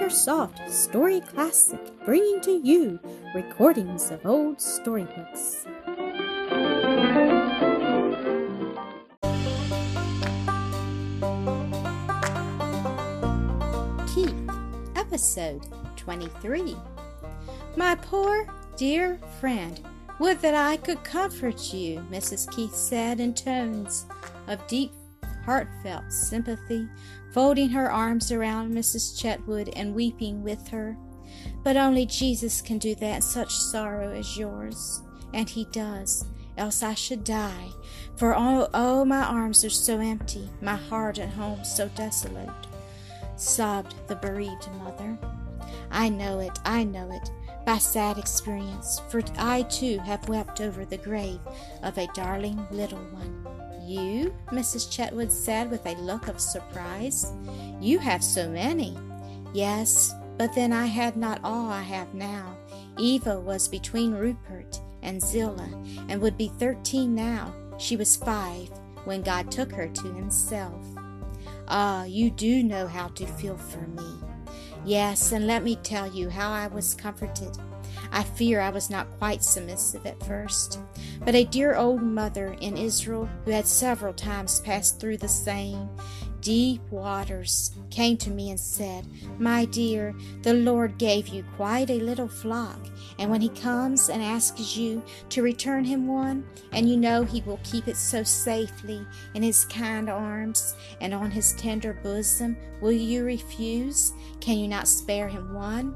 AcreSoft Story Classic, bringing to you recordings of old storybooks. Keith, Episode 23. My poor, dear friend, would that I could comfort you, Mrs. Keith said in tones of deep, heartfelt sympathy, folding her arms around Mrs. Chetwood and weeping with her. But only Jesus can do that such sorrow as yours. And he does, else I should die. For oh, oh, my arms are so empty, my heart at home so desolate, sobbed the bereaved mother. I know it, I know it, by sad experience, for I too have wept over the grave of a darling little one. You? Mrs. Chetwood said with a look of surprise. You have so many. Yes, but then I had not all I have now. Eva was between Rupert and Zillah, and would be thirteen now. She was five when God took her to Himself. Ah, you do know how to feel for me. Yes, and let me tell you how I was comforted I fear I was not quite submissive at first. But a dear old mother in Israel, who had several times passed through the same deep waters, came to me and said, My dear, the Lord gave you quite a little flock, and when he comes and asks you to return him one, and you know he will keep it so safely in his kind arms and on his tender bosom, will you refuse? Can you not spare him one?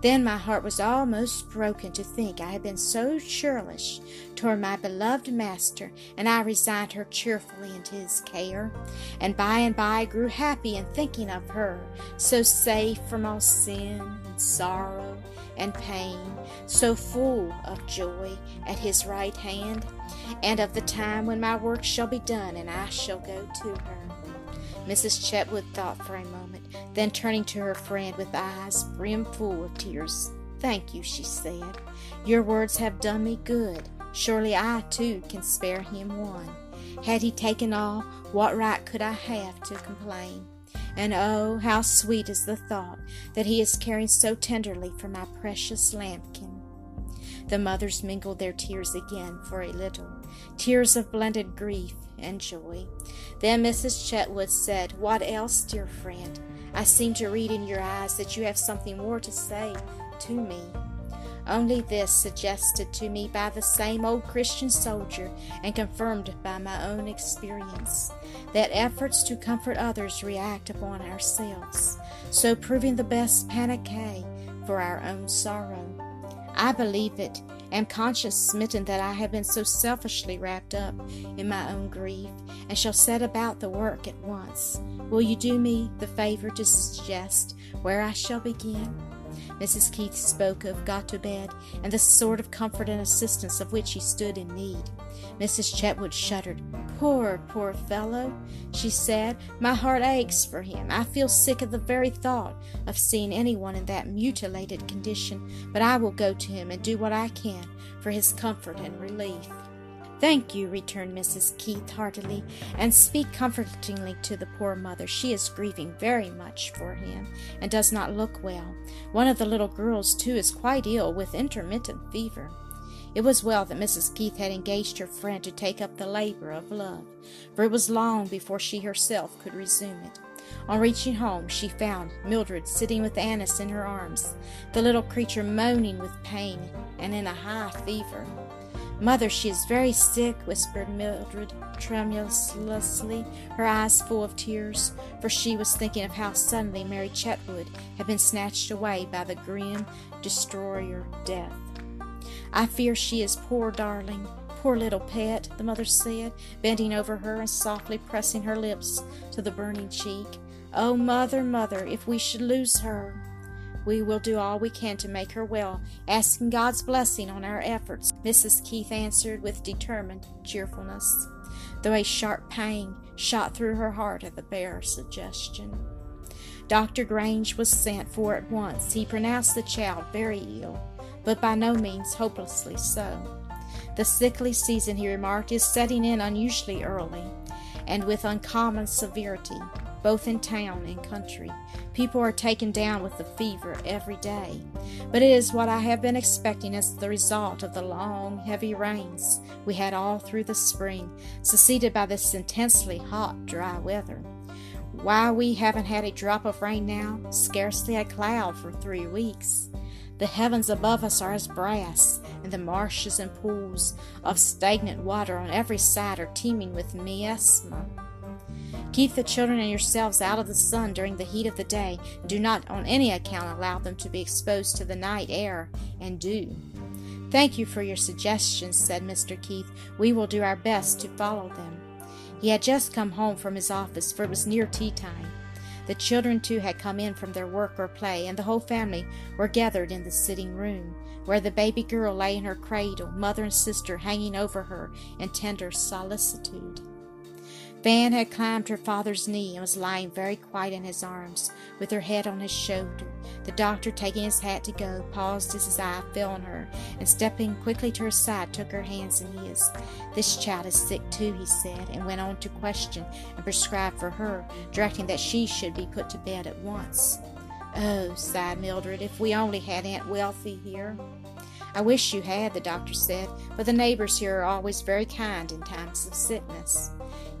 Then my heart was almost broken to think I had been so churlish toward my beloved master, and I resigned her cheerfully into his care, and by and by grew happy in thinking of her, so safe from all sin and sorrow and pain, so full of joy at his right hand, and of the time when my work shall be done and I shall go to her. Mrs. Chetwood thought for a moment, then turning to her friend with eyes brimful of tears, Thank you, she said. Your words have done me good. Surely I, too, can spare him one. Had he taken all, what right could I have to complain? And oh, how sweet is the thought that he is caring so tenderly for my precious lambkin. The mothers mingled their tears again for a little, tears of blended grief and joy. Then Mrs. Chetwood said, What else, dear friend? I seem to read in your eyes that you have something more to say to me. Only this, suggested to me by the same old Christian soldier and confirmed by my own experience, that efforts to comfort others react upon ourselves, so proving the best panacea for our own sorrow. I believe it, am conscious smitten that I have been so selfishly wrapped up in my own grief, and shall set about the work at once. Will you do me the favor to suggest where I shall begin? Mrs. Keith spoke of Gotobed and the sort of comfort and assistance of which he stood in need. Mrs. Chetwood shuddered. Poor, poor fellow, she said. My heart aches for him. I feel sick at the very thought of seeing anyone in that mutilated condition, but I will go to him and do what I can for his comfort and relief. Thank you, returned Mrs. Keith heartily, and speak comfortingly to the poor mother. She is grieving very much for him, and does not look well. One of the little girls, too, is quite ill with intermittent fever. It was well that Mrs. Keith had engaged her friend to take up the labor of love, for it was long before she herself could resume it. On reaching home, she found Mildred sitting with Annis in her arms, the little creature moaning with pain and in a high fever. Mother, she is very sick, whispered Mildred tremulously, her eyes full of tears, for she was thinking of how suddenly Mary Chetwood had been snatched away by the grim destroyer Death. I fear she is poor darling, poor little pet, the mother said, bending over her and softly pressing her lips to the burning cheek. Oh, mother, mother, if we should lose her! We will do all we can to make her well, asking God's blessing on our efforts, Mrs. Keith answered with determined cheerfulness, though a sharp pang shot through her heart at the bare suggestion. Dr. Grange was sent for at once. He pronounced the child very ill, but by no means hopelessly so. The sickly season, he remarked, is setting in unusually early and with uncommon severity. Both in town and country. People are taken down with the fever every day. But it is what I have been expecting as the result of the long, heavy rains we had all through the spring, succeeded by this intensely hot, dry weather. Why we haven't had a drop of rain now, scarcely a cloud for three weeks. The heavens above us are as brass, and the marshes and pools of stagnant water on every side are teeming with miasma. Keep the children and yourselves out of the sun during the heat of the day, and do not on any account allow them to be exposed to the night air and dew. Thank you for your suggestions, said Mr. Keith. We will do our best to follow them. He had just come home from his office, for it was near tea time. The children, too, had come in from their work or play, and the whole family were gathered in the sitting room, where the baby girl lay in her cradle, mother and sister hanging over her in tender solicitude. Fan had climbed her father's knee and was lying very quiet in his arms, with her head on his shoulder. The doctor, taking his hat to go, paused as his eye fell on her, and stepping quickly to her side, took her hands in his. This child is sick too, he said, and went on to question and prescribe for her, directing that she should be put to bed at once. Oh, sighed Mildred, if we only had Aunt Wealthy here. I wish you had, the doctor said, but the neighbors here are always very kind in times of sickness.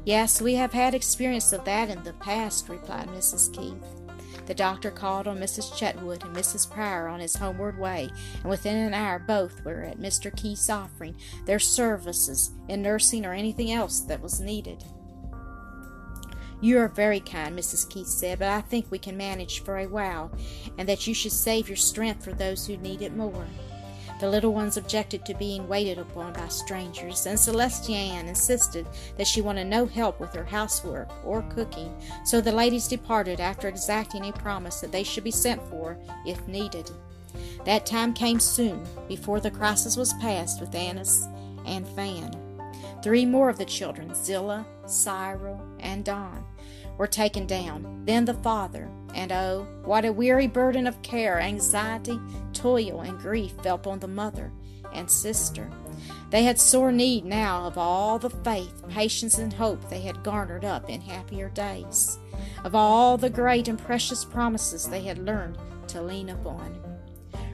Yes, we have had experience of that in the past, replied Mrs. Keith. The doctor called on Mrs. Chetwood and Mrs. Pryor on his homeward way, and within an hour both were at Mr. Keith's offering their services in nursing or anything else that was needed. You are very kind, Mrs. Keith said, but I think we can manage for a while, and that you should save your strength for those who need it more. The little ones objected to being waited upon by strangers, and Celestia Ann insisted that she wanted no help with her housework or cooking, so the ladies departed after exacting a promise that they should be sent for if needed. That time came soon, before the crisis was past with Annis and Fan. Three more of the children, Zillah, Cyril, and Don, were taken down. Then the father, and oh, what a weary burden of care, anxiety, toil, and grief fell upon the mother and sister. They had sore need now of all the faith, patience, and hope they had garnered up in happier days, of all the great and precious promises they had learned to lean upon.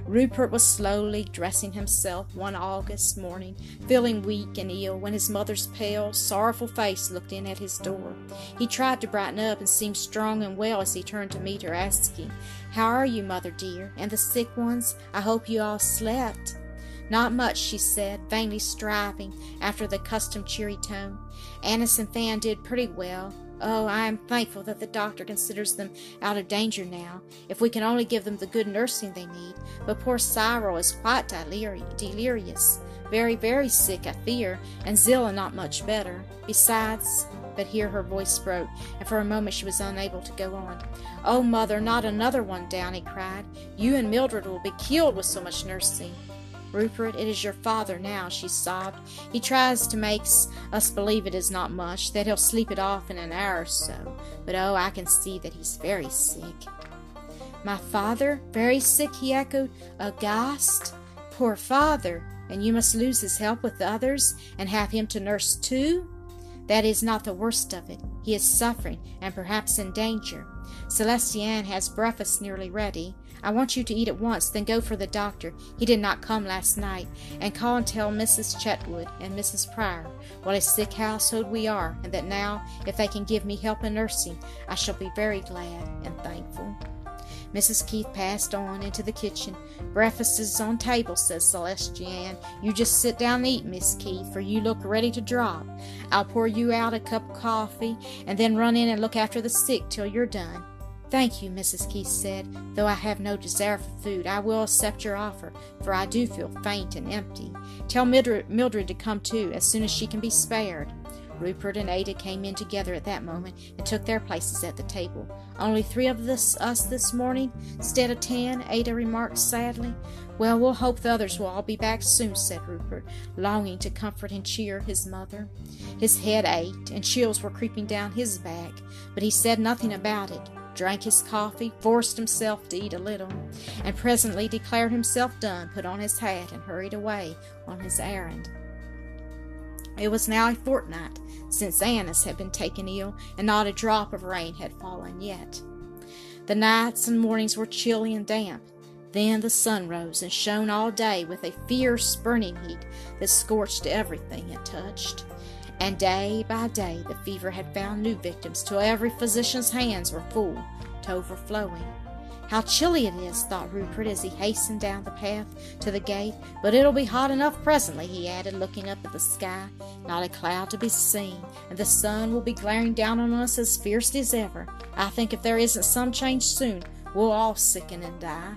Rupert was slowly dressing himself one August morning, feeling weak and ill, when his mother's pale, sorrowful face looked in at his door. He tried to brighten up and seem strong and well as he turned to meet her, asking, How are you, mother dear? And the sick ones? I hope you all slept. Not much, she said, vainly striving after the accustomed cheery tone. Annis and Fan did pretty well. Oh, I am thankful that the doctor considers them out of danger now, if we can only give them the good nursing they need. But poor Cyril is quite delirious, very, very sick, I fear, and Zillah not much better. Besides, but here her voice broke, and for a moment she was unable to go on. Oh, mother, not another one down, he cried. You and Mildred will be killed with so much nursing. Rupert, it is your father now, she sobbed. He tries to make us believe it is not much, that he'll sleep it off in an hour or so. But oh, I can see that he's very sick. My father? Very sick? he echoed, aghast. Poor father! And you must lose his help with the others, and have him to nurse too? That is not the worst of it. He is suffering, and perhaps in danger. Celestia Ann has breakfast nearly ready. I want you to eat at once, then go for the doctor. He did not come last night. And call and tell Mrs. Chetwood and Mrs. Pryor what a sick household we are, and that now, if they can give me help in nursing, I shall be very glad and thankful. Mrs. Keith passed on into the kitchen. Breakfast is on table, says Celestia Ann. You just sit down and eat, Miss Keith, for you look ready to drop. I'll pour you out a cup of coffee, and then run in and look after the sick till you're done. Thank you, Mrs. Keith said. Though I have no desire for food, I will accept your offer, for I do feel faint and empty. Tell Mildred, to come too, as soon as she can be spared. Rupert and Ada came in together at that moment and took their places at the table. Only three of this, us this morning, instead of ten, Ada remarked sadly. Well, we'll hope the others will all be back soon, said Rupert, longing to comfort and cheer his mother. His head ached, and chills were creeping down his back, but he said nothing about it drank his coffee, forced himself to eat a little, and presently declared himself done, put on his hat, and hurried away on his errand. It was now a fortnight since Annis had been taken ill, and not a drop of rain had fallen yet. The nights and mornings were chilly and damp. Then the sun rose and shone all day with a fierce burning heat that scorched everything it touched. And day by day the fever had found new victims till every physician's hands were full to overflowing. How chilly it is, thought Rupert as he hastened down the path to the gate. But it'll be hot enough presently, he added, looking up at the sky. Not a cloud to be seen, and the sun will be glaring down on us as fiercely as ever. I think if there isn't some change soon, we'll all sicken and die.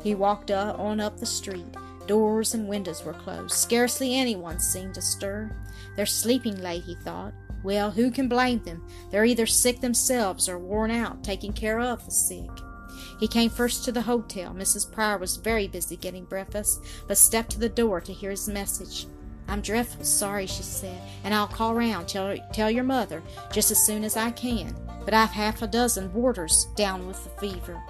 He walked on up the street. Doors and windows were closed. Scarcely anyone seemed to stir. They're sleeping late, he thought. Well, who can blame them? They're either sick themselves or worn out taking care of the sick. He came first to the hotel. Mrs. Pryor was very busy getting breakfast, but stepped to the door to hear his message. I'm dreadful sorry, she said, and I'll call round, tell, tell your mother, just as soon as I can. But I've half a dozen boarders down with the fever,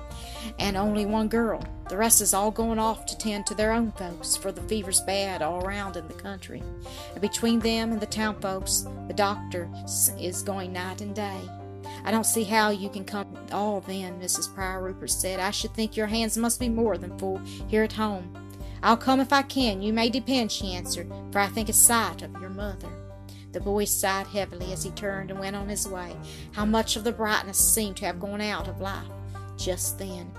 and only one girl. The rest is all going off to tend to their own folks, for the fever's bad all around in the country. And between them and the town folks, the doctor is going night and day. I don't see how you can come all then, Mrs. Pryor Rupert said. I should think your hands must be more than full here at home. I'll come if I can, you may depend, she answered, for I think a sight of your mother. The boy sighed heavily as he turned and went on his way. How much of the brightness seemed to have gone out of life just then.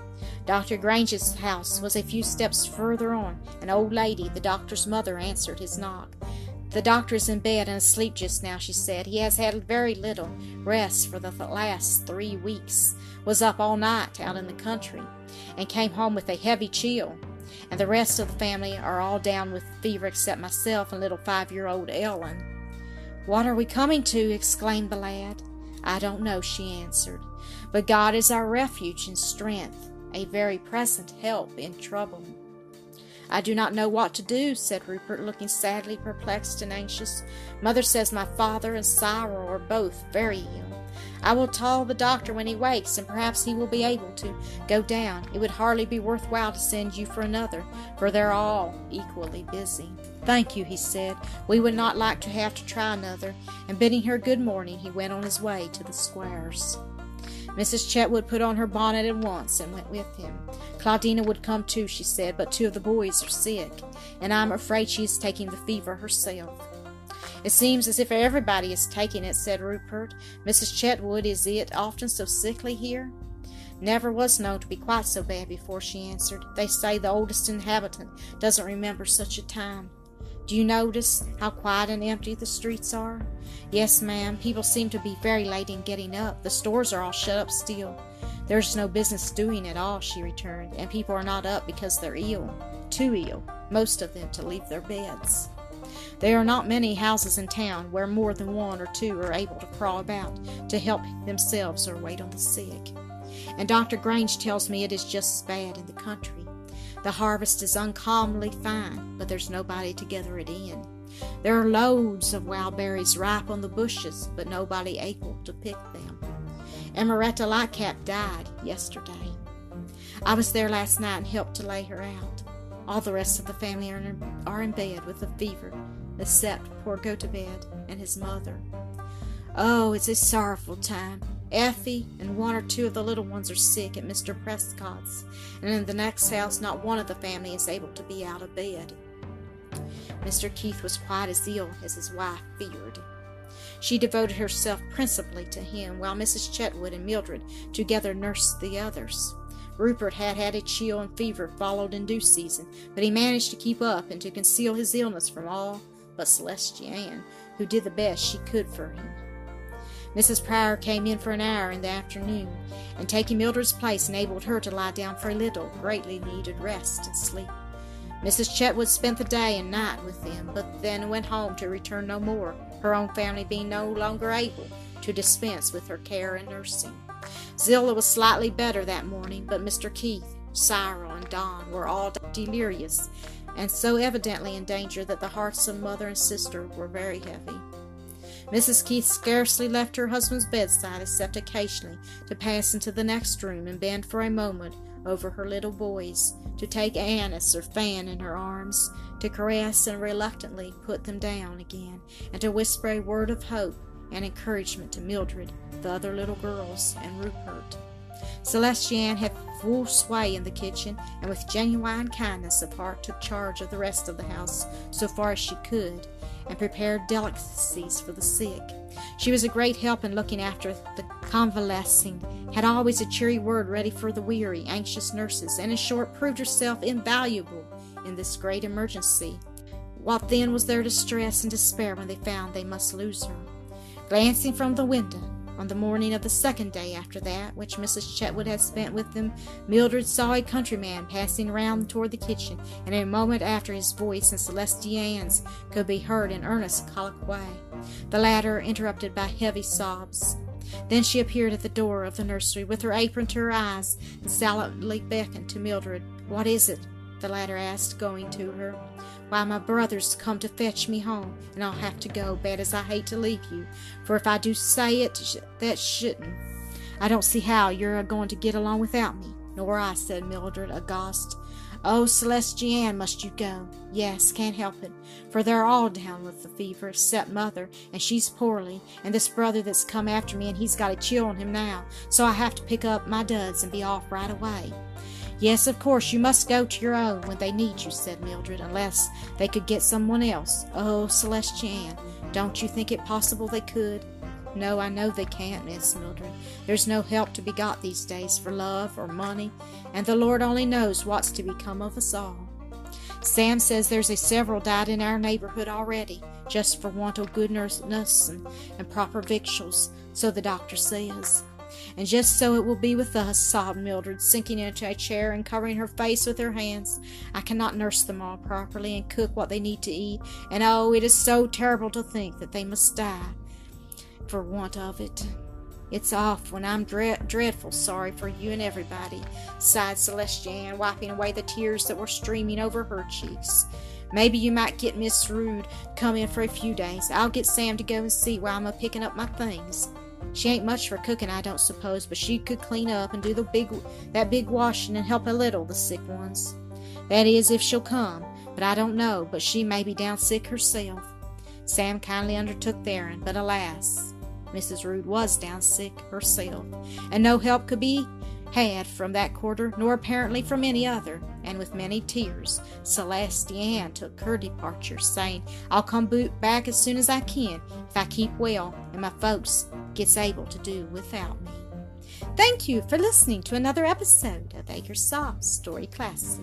Dr. Grange's house was a few steps further on. An old lady, the doctor's mother, answered his knock. The doctor is in bed and asleep just now, she said. He has had very little rest for the last three weeks. Was up all night out in the country and came home with a heavy chill. And the rest of the family are all down with fever except myself and little five year old Ellen. What are we coming to? exclaimed the lad. I don't know, she answered. But God is our refuge and strength, a very present help in trouble. I do not know what to do, said Rupert, looking sadly perplexed and anxious. Mother says my father and Cyril are both very ill. I will tell the doctor when he wakes, and perhaps he will be able to go down. It would hardly be worth while to send you for another, for they're all equally busy. Thank you, he said. We would not like to have to try another. And bidding her good morning, he went on his way to the square's. Mrs. Chetwood put on her bonnet at once and went with him. Claudina would come too, she said, but two of the boys are sick, and I'm afraid she is taking the fever herself. It seems as if everybody is taking it, said Rupert. Mrs. Chetwood, is it often so sickly here? Never was known to be quite so bad before, she answered. They say the oldest inhabitant doesn't remember such a time. Do you notice how quiet and empty the streets are? Yes, ma'am. People seem to be very late in getting up. The stores are all shut up still. There's no business doing at all, she returned, and people are not up because they're ill. Too ill, most of them, to leave their beds. There are not many houses in town where more than one or two are able to crawl about to help themselves or wait on the sick. And Dr. Grange tells me it is just as bad in the country. The harvest is uncommonly fine, but there's nobody to gather it in. There are loads of wild berries ripe on the bushes, but nobody able to pick them. And Moretta Lightcap died yesterday. I was there last night and helped to lay her out. All the rest of the family are in, are in bed with a fever, except poor Gotobed and his mother. Oh, it's a sorrowful time. Effie and one or two of the little ones are sick at Mr. Prescott's, and in the next house not one of the family is able to be out of bed. Mr. Keith was quite as ill as his wife feared. She devoted herself principally to him, while Mrs. Chetwood and Mildred together nursed the others. Rupert had had a chill and fever followed in due season, but he managed to keep up and to conceal his illness from all but Celestia Ann, who did the best she could for him. Mrs. Pryor came in for an hour in the afternoon, and taking Mildred's place enabled her to lie down for a little, greatly needed rest and sleep. Mrs. Chetwood spent the day and night with them, but then went home to return no more, her own family being no longer able to dispense with her care and nursing. Zillah was slightly better that morning, but Mr. Keith, Cyril, and Don were all delirious, and so evidently in danger that the hearts of mother and sister were very heavy. Mrs. Keith scarcely left her husband's bedside except occasionally to pass into the next room and bend for a moment over her little boys, to take Annis or Fan in her arms, to caress and reluctantly put them down again, and to whisper a word of hope and encouragement to Mildred, the other little girls, and Rupert. Celestia Ann had full sway in the kitchen, and with genuine kindness of heart took charge of the rest of the house so far as she could, and prepared delicacies for the sick. She was a great help in looking after the convalescing, had always a cheery word ready for the weary, anxious nurses, and in short proved herself invaluable in this great emergency. What then was their distress and despair when they found they must lose her? Glancing from the window, on the morning of the second day after that, which Mrs. Chetwood had spent with them, Mildred saw a countryman passing round toward the kitchen, and a moment after his voice and Celestia Ann's could be heard in earnest colloquy, the latter interrupted by heavy sobs. Then she appeared at the door of the nursery with her apron to her eyes and silently beckoned to Mildred. What is it? The latter asked, going to her. Why, my brother's come to fetch me home, and I'll have to go, bad as I hate to leave you. For if I do say it, that shouldn't. I don't see how you're a going to get along without me. Nor I, said Mildred, aghast. Oh, Celestia Ann, must you go? Yes, can't help it, for they're all down with the fever, except mother, and she's poorly, and this brother that's come after me, and he's got a chill on him now, so I have to pick up my duds and be off right away. Yes, of course, you must go to your own when they need you, said Mildred, unless they could get someone else. Oh, Celestia Ann, don't you think it possible they could? No, I know they can't, Miss Mildred. There's no help to be got these days for love or money, and the Lord only knows what's to become of us all. Sam says there's a several died in our neighborhood already, just for want of good nurse and, and proper victuals, so the doctor says. And just so it will be with us, sobbed Mildred, sinking into a chair and covering her face with her hands. I cannot nurse them all properly and cook what they need to eat, and oh, it is so terrible to think that they must die for want of it. It's off when I'm dread, dreadful sorry for you and everybody, sighed Celestia Ann, wiping away the tears that were streaming over her cheeks. Maybe you might get Miss Rude come in for a few days. I'll get Sam to go and see while I'm a picking up my things. She ain't much for cooking, I don't suppose, but she could clean up and do the big that big washing and help a little the sick ones. That is, if she'll come, but I don't know, but she may be down sick herself. Sam kindly undertook the errand, but alas, Mrs. Rude was down sick herself, and no help could be had from that quarter, nor apparently from any other, and with many tears, Celestia Ann took her departure, saying, I'll come back as soon as I can, if I keep well, and my folks gets able to do without me. Thank you for listening to another episode of Acresoft Story Classic.